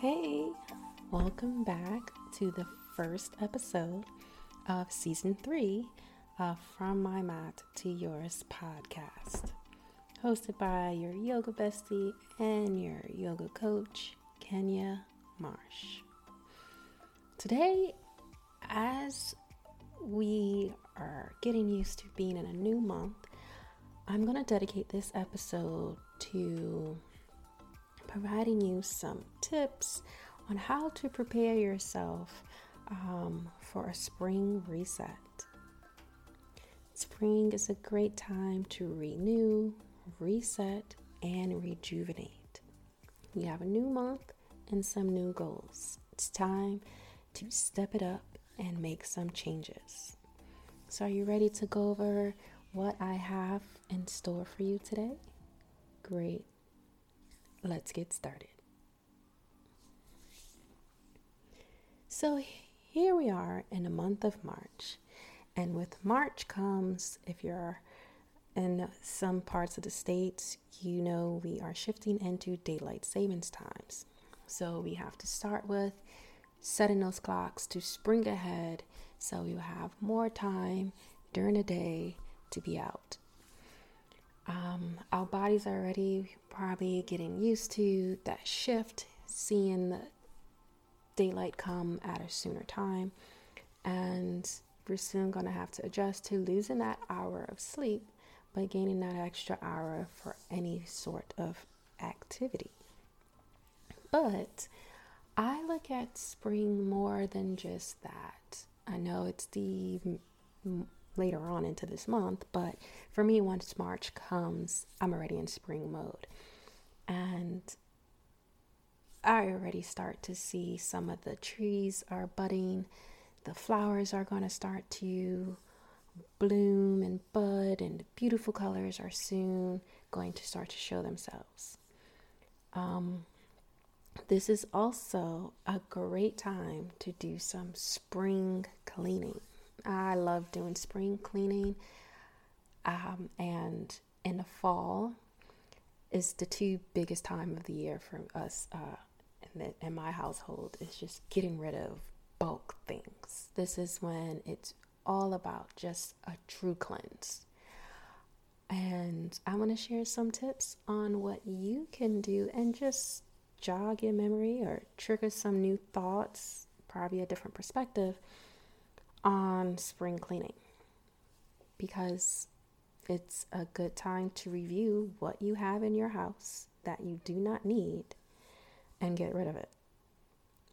Hey, welcome back to the first episode of season three of From My Mat to Yours podcast, hosted by your yoga bestie and your yoga coach, Kenya Marsh. Today, as we are getting used to being in a new month, I'm going to dedicate this episode to providing you some tips on how to prepare yourself um, for a spring reset. Spring is a great time to renew, reset, and rejuvenate. We have a new month and some new goals. It's time to step it up and make some changes. So, are you ready to go over what I have in store for you today? Great let's get started. So here we are in the month of March. And with March comes, if you're in some parts of the states, you know we are shifting into daylight savings times. So we have to start with setting those clocks to spring ahead so you have more time during the day to be out. Um, our bodies are already probably getting used to that shift, seeing the daylight come at a sooner time, and we're soon going to have to adjust to losing that hour of sleep by gaining that extra hour for any sort of activity. But I look at spring more than just that. I know it's the later on into this month. But for me, once March comes, I'm already in spring mode. And I already start to see some of the trees are budding, the flowers are going to start to bloom and bud, and beautiful colors are soon going to start to show themselves. Um, this is also a great time to do some spring cleaning. I love doing spring cleaning. Um, and in the fall is the two biggest time of the year for us uh, in, the, in my household is just getting rid of bulk things. This is when it's all about just a true cleanse. And I want to share some tips on what you can do and just jog your memory or trigger some new thoughts, probably a different perspective on spring cleaning because it's a good time to review what you have in your house that you do not need and get rid of it.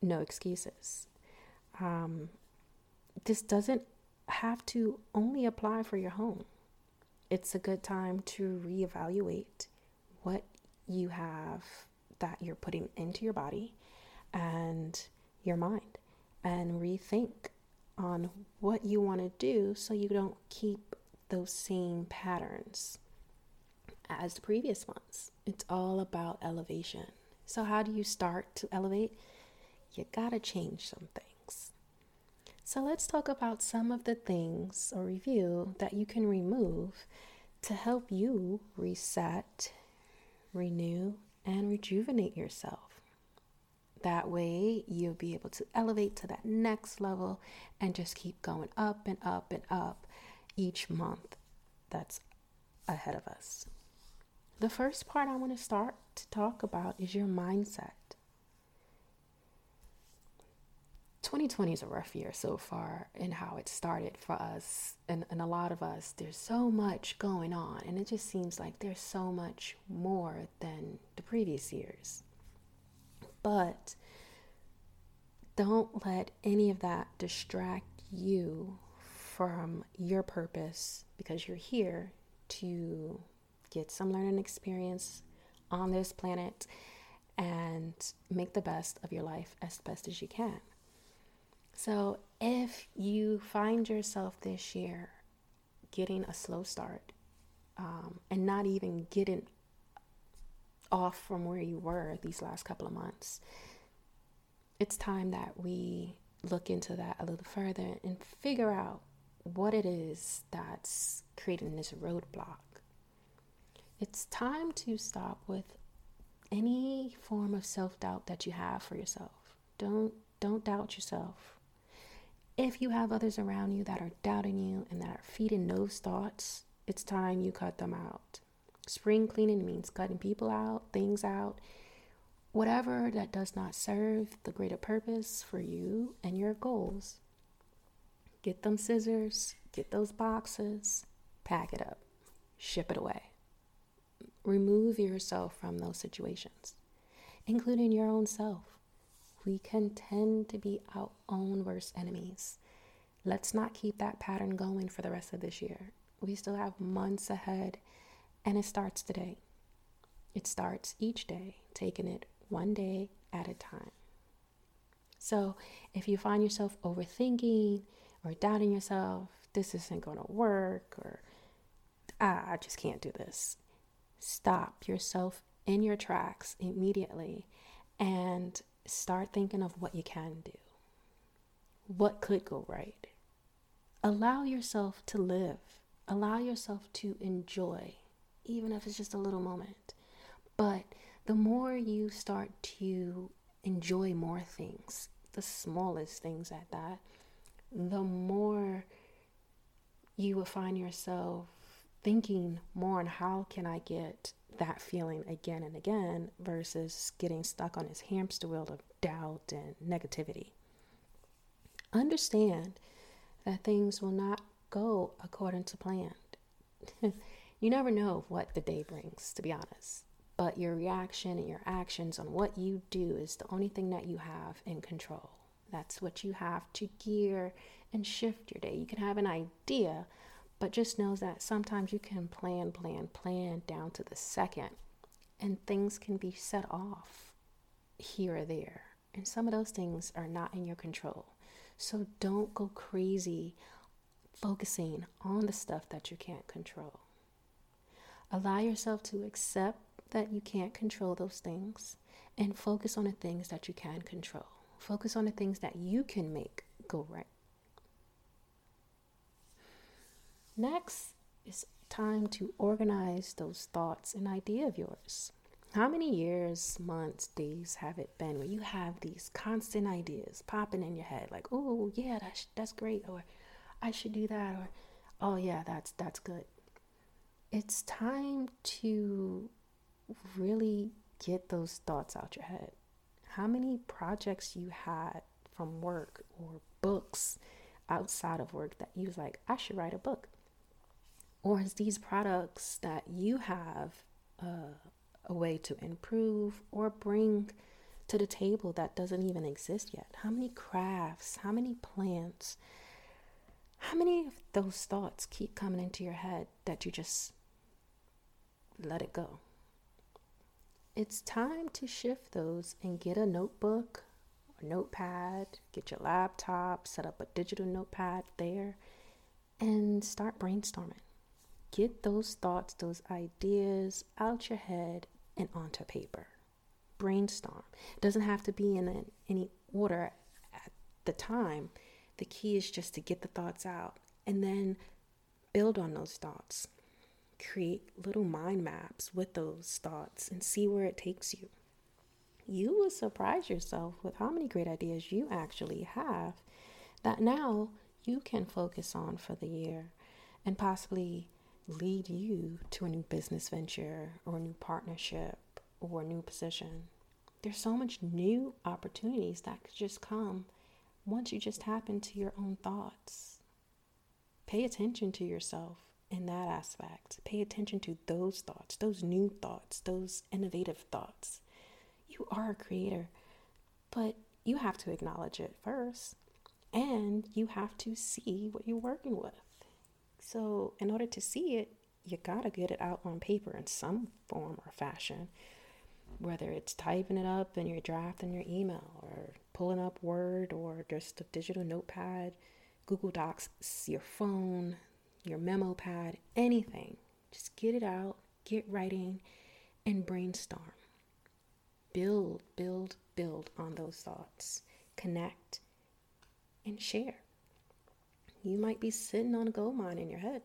No excuses. Um, this doesn't have to only apply for your home. It's a good time to reevaluate what you have that you're putting into your body and your mind and rethink on what you want to do so you don't keep those same patterns as the previous ones. It's all about elevation. So, how do you start to elevate? You got to change some things. So, let's talk about some of the things or review that you can remove to help you reset, renew, and rejuvenate yourself. That way, you'll be able to elevate to that next level and just keep going up and up and up each month that's ahead of us. The first part I want to start to talk about is your mindset. 2020 is a rough year so far in how it started for us and, and a lot of us. There's so much going on, and it just seems like there's so much more than the previous years. But don't let any of that distract you from your purpose because you're here to get some learning experience on this planet and make the best of your life as best as you can. So, if you find yourself this year getting a slow start um, and not even getting off from where you were these last couple of months, it's time that we look into that a little further and figure out what it is that's creating this roadblock. It's time to stop with any form of self-doubt that you have for yourself. Don't don't doubt yourself. If you have others around you that are doubting you and that are feeding those thoughts, it's time you cut them out. Spring cleaning means cutting people out, things out, whatever that does not serve the greater purpose for you and your goals. Get them scissors, get those boxes, pack it up, ship it away. Remove yourself from those situations, including your own self. We can tend to be our own worst enemies. Let's not keep that pattern going for the rest of this year. We still have months ahead, and it starts today. It starts each day, taking it one day at a time. So, if you find yourself overthinking or doubting yourself, this isn't going to work, or ah, I just can't do this, stop yourself in your tracks immediately and start thinking of what you can do. What could go right? Allow yourself to live, allow yourself to enjoy, even if it's just a little moment. But the more you start to enjoy more things, the smallest things at that, the more you will find yourself thinking more on how can I get that feeling again and again versus getting stuck on this hamster wheel of doubt and negativity. Understand that things will not go according to plan. you never know what the day brings, to be honest. But your reaction and your actions on what you do is the only thing that you have in control. That's what you have to gear and shift your day. You can have an idea, but just knows that sometimes you can plan, plan, plan down to the second, and things can be set off here or there. And some of those things are not in your control. So don't go crazy focusing on the stuff that you can't control. Allow yourself to accept that you can't control those things and focus on the things that you can control. Focus on the things that you can make go right. Next, it's time to organize those thoughts and idea of yours. How many years, months, days have it been where you have these constant ideas popping in your head like, "Oh, yeah, that's that's great," or "I should do that," or "Oh, yeah, that's that's good." It's time to really get those thoughts out your head. How many projects you had from work or books outside of work that you was like, I should write a book? Or is these products that you have uh, a way to improve or bring to the table that doesn't even exist yet? How many crafts? How many plants? How many of those thoughts keep coming into your head that you just let it go? it's time to shift those and get a notebook or notepad, get your laptop, set up a digital notepad there, and start brainstorming. Get those thoughts, those ideas out your head and onto paper. Brainstorm. It doesn't have to be in any order at the time. The key is just to get the thoughts out and then build on those thoughts create little mind maps with those thoughts and see where it takes you. You will surprise yourself with how many great ideas you actually have that now you can focus on for the year and possibly lead you to a new business venture or a new partnership or a new position. There's so much new opportunities that could just come once you just tap into your own thoughts. Pay attention to yourself in that aspect. Pay attention to those thoughts, those new thoughts, those innovative thoughts. You are a creator, but you have to acknowledge it first and you have to see what you're working with. So, in order to see it, you gotta get it out on paper in some form or fashion, whether it's typing it up in your draft in your email or pulling up Word or just a digital notepad, Google Docs, your phone, your memo pad, anything. Just get it out, get writing, and brainstorm. Build, build, build on those thoughts. Connect and share. You might be sitting on a gold mine in your head.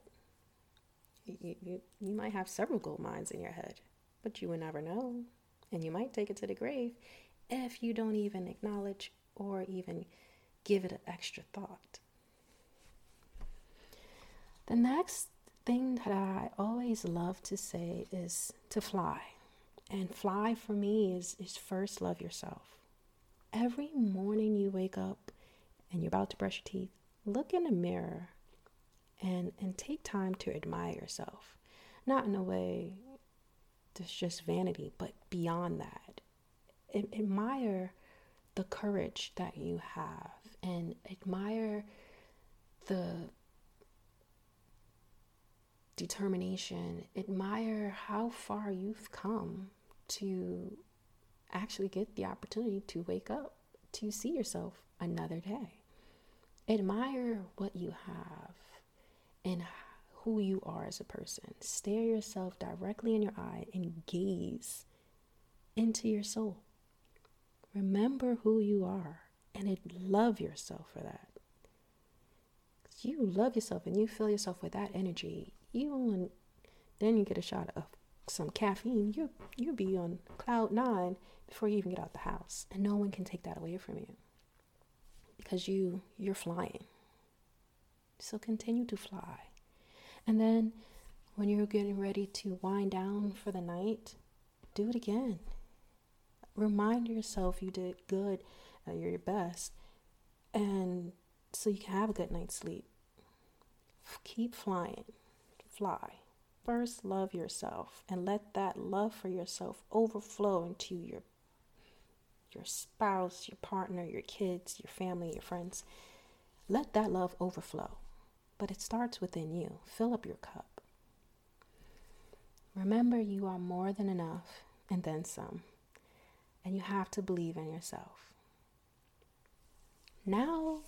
You, you, you might have several gold mines in your head, but you would never know. And you might take it to the grave if you don't even acknowledge or even give it an extra thought. The next thing that I always love to say is to fly. And fly for me is, is first love yourself. Every morning you wake up and you're about to brush your teeth, look in the mirror and, and take time to admire yourself. Not in a way that's just vanity, but beyond that. admire the courage that you have and admire the determination, admire how far you've come to actually get the opportunity to wake up to see yourself another day. Admire what you have and who you are as a person. Stare yourself directly in your eye and gaze into your soul. Remember who you are and love yourself for that. You love yourself and you fill yourself with that energy. You then you get a shot of some caffeine. You you'll be on cloud nine before you even get out the house, and no one can take that away from you because you you're flying. So continue to fly, and then when you're getting ready to wind down for the night, do it again. Remind yourself you did good, uh, you're your best, and so you can have a good night's sleep. Keep flying, fly. First, love yourself and let that love for yourself overflow into your your spouse, your partner, your kids, your family, your friends. Let that love overflow. But it starts within you. Fill up your cup. Remember, you are more than enough and then some. And you have to believe in yourself. Now,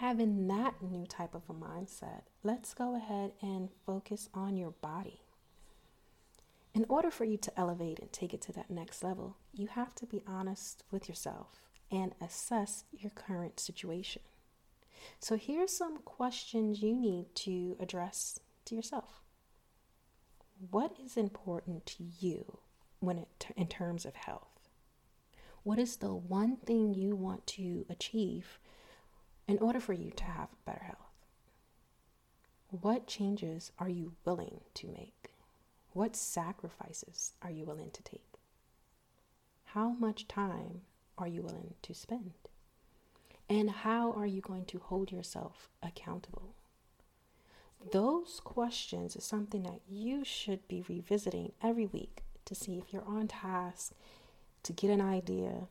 having that new type of a mindset, let's go ahead and focus on your body. In order for you to elevate and take it to that next level, you have to be honest with yourself and assess your current situation. So, here's some questions you need to address to yourself. What is important to you when it, in terms of health? What is the one thing you want to achieve in order for you to have better health? What changes are you willing to make? What sacrifices are you willing to take? How much time are you willing to spend? And how are you going to hold yourself accountable? Those questions is something that you should be revisiting every week to see if you're on task, to get an idea,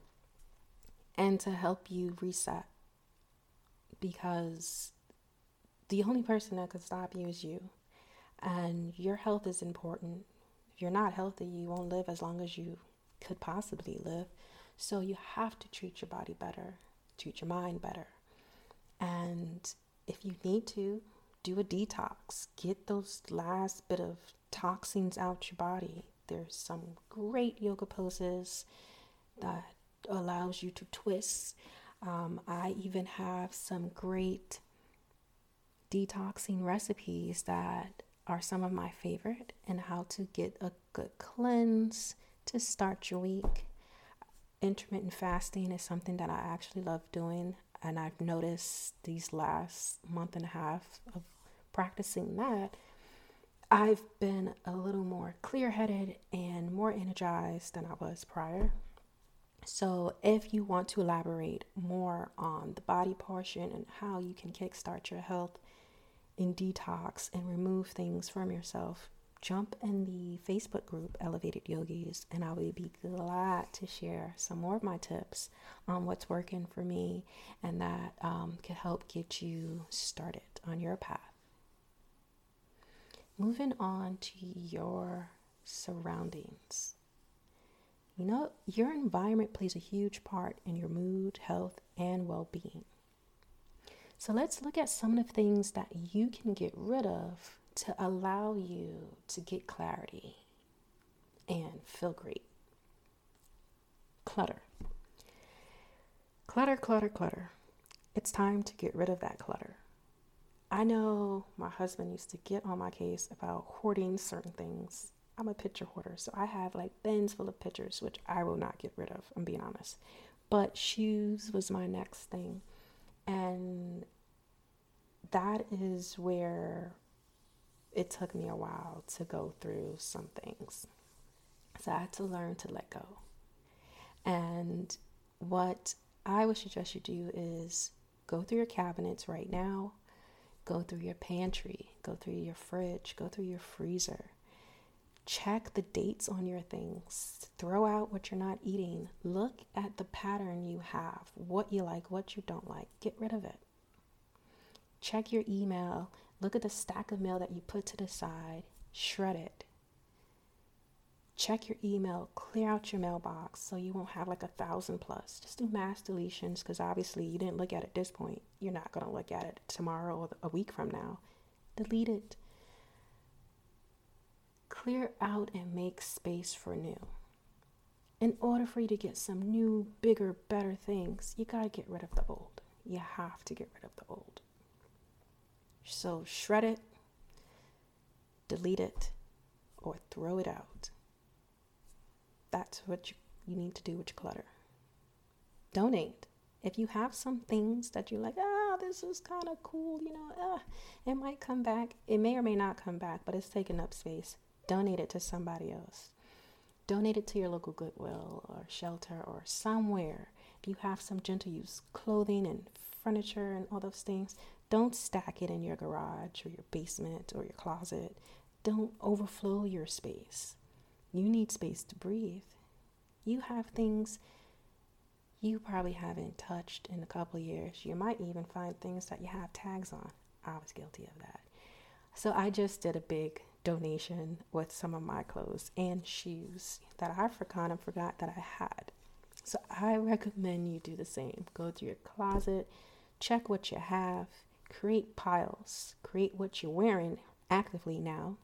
and to help you reset because the only person that could stop you is you. And your health is important. If you're not healthy, you won't live as long as you could possibly live. So you have to treat your body better, treat your mind better. And if you need to, do a detox. Get those last bit of toxins out your body. There's some great yoga poses that allows you to twist um, I even have some great detoxing recipes that are some of my favorite and how to get a good cleanse to start your week. Intermittent fasting is something that I actually love doing, and I've noticed these last month and a half of practicing that. I've been a little more clear headed and more energized than I was prior. So, if you want to elaborate more on the body portion and how you can kickstart your health in detox and remove things from yourself, jump in the Facebook group Elevated Yogis, and I will be glad to share some more of my tips on what's working for me and that um, can help get you started on your path. Moving on to your surroundings. You know, your environment plays a huge part in your mood, health, and well being. So let's look at some of the things that you can get rid of to allow you to get clarity and feel great. Clutter. Clutter, clutter, clutter. It's time to get rid of that clutter. I know my husband used to get on my case about hoarding certain things. I'm a picture hoarder, so I have like bins full of pictures, which I will not get rid of. I'm being honest. But shoes was my next thing, and that is where it took me a while to go through some things. So I had to learn to let go. And what I would suggest you do is go through your cabinets right now, go through your pantry, go through your fridge, go through your freezer. Check the dates on your things. Throw out what you're not eating. Look at the pattern you have, what you like, what you don't like. Get rid of it. Check your email. Look at the stack of mail that you put to the side. Shred it check your email, clear out your mailbox so you won't have like a thousand plus. Just do mass deletions because obviously you didn't look at it this point. You're not going to look at it tomorrow or a week from now. Delete it. Clear out and make space for new. In order for you to get some new, bigger, better things, you got to get rid of the old. You have to get rid of the old. So shred it, delete it, or throw it out. That's what you, you need to do with your clutter. Donate. If you have some things that you're like, ah, this is kind of cool, you know, ah, it might come back. It may or may not come back, but it's taking up space. Donate it to somebody else. Donate it to your local Goodwill or shelter or somewhere. If you have some gentle use clothing and furniture and all those things, don't stack it in your garage or your basement or your closet. Don't overflow your space. You need space to breathe. You have things you probably haven't touched in a couple years. You might even find things that you have tags on. I was guilty of that. So I just did a big donation with some of my clothes and shoes that I forgot and forgot that I had. So I recommend you do the same. Go to your closet, check what you have, create piles, create what you're wearing actively now,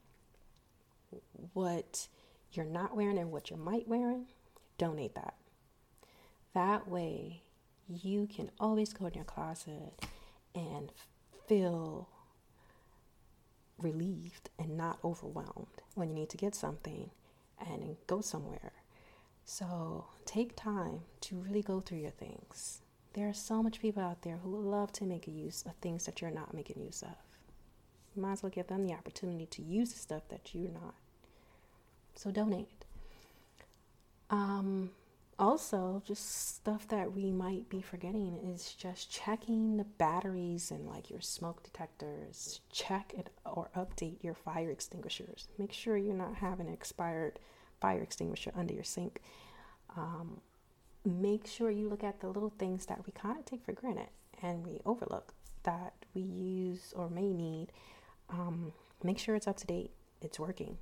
what you're not wearing and what you might wearing, donate that. That way, you can always go in your closet and feel relieved and not overwhelmed when you need to get something and go somewhere. So take time to really go through your things. There are so much people out there who love to make use of things that you're not making use of. You might as well give them the opportunity to use the stuff that you're not. So donate. Um, also, just stuff that we might be forgetting is just checking the batteries and like your smoke detectors. Check it or update your fire extinguishers. Make sure you're not having an expired fire extinguisher under your sink. Um, make sure you look at the little things that we kind of take for granted and we overlook that we use or may need. Um, make sure it's up to date, it's working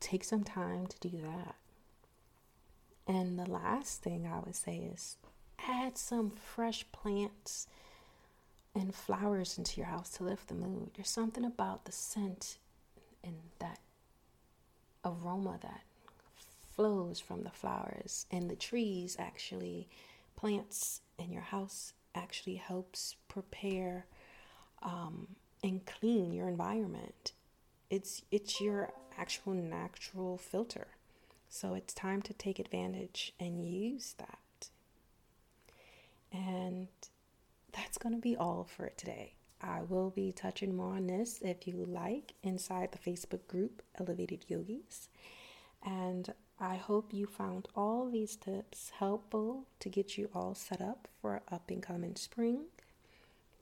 take some time to do that. And the last thing I would say is add some fresh plants and flowers into your house to lift the mood. There's something about the scent and that aroma that flows from the flowers and the trees actually plants in your house actually helps prepare um, and clean your environment it's it's your actual natural filter. So it's time to take advantage and use that. And that's going to be all for today. I will be touching more on this if you like inside the Facebook group Elevated Yogis. And I hope you found all these tips helpful to get you all set up for up and coming spring.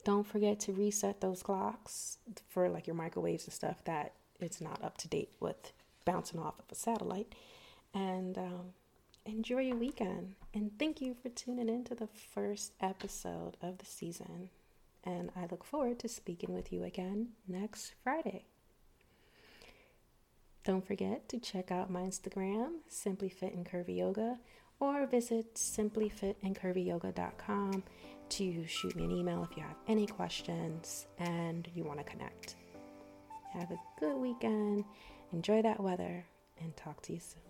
Don't forget to reset those clocks for like your microwaves and stuff that it's not up to date with bouncing off of a satellite. And um, enjoy your weekend. And thank you for tuning in to the first episode of the season. And I look forward to speaking with you again next Friday. Don't forget to check out my Instagram, Simply Fit and Curvy Yoga, or visit simplyfitandcurvyyoga.com to shoot me an email if you have any questions and you want to connect. Have a good weekend. Enjoy that weather and talk to you soon.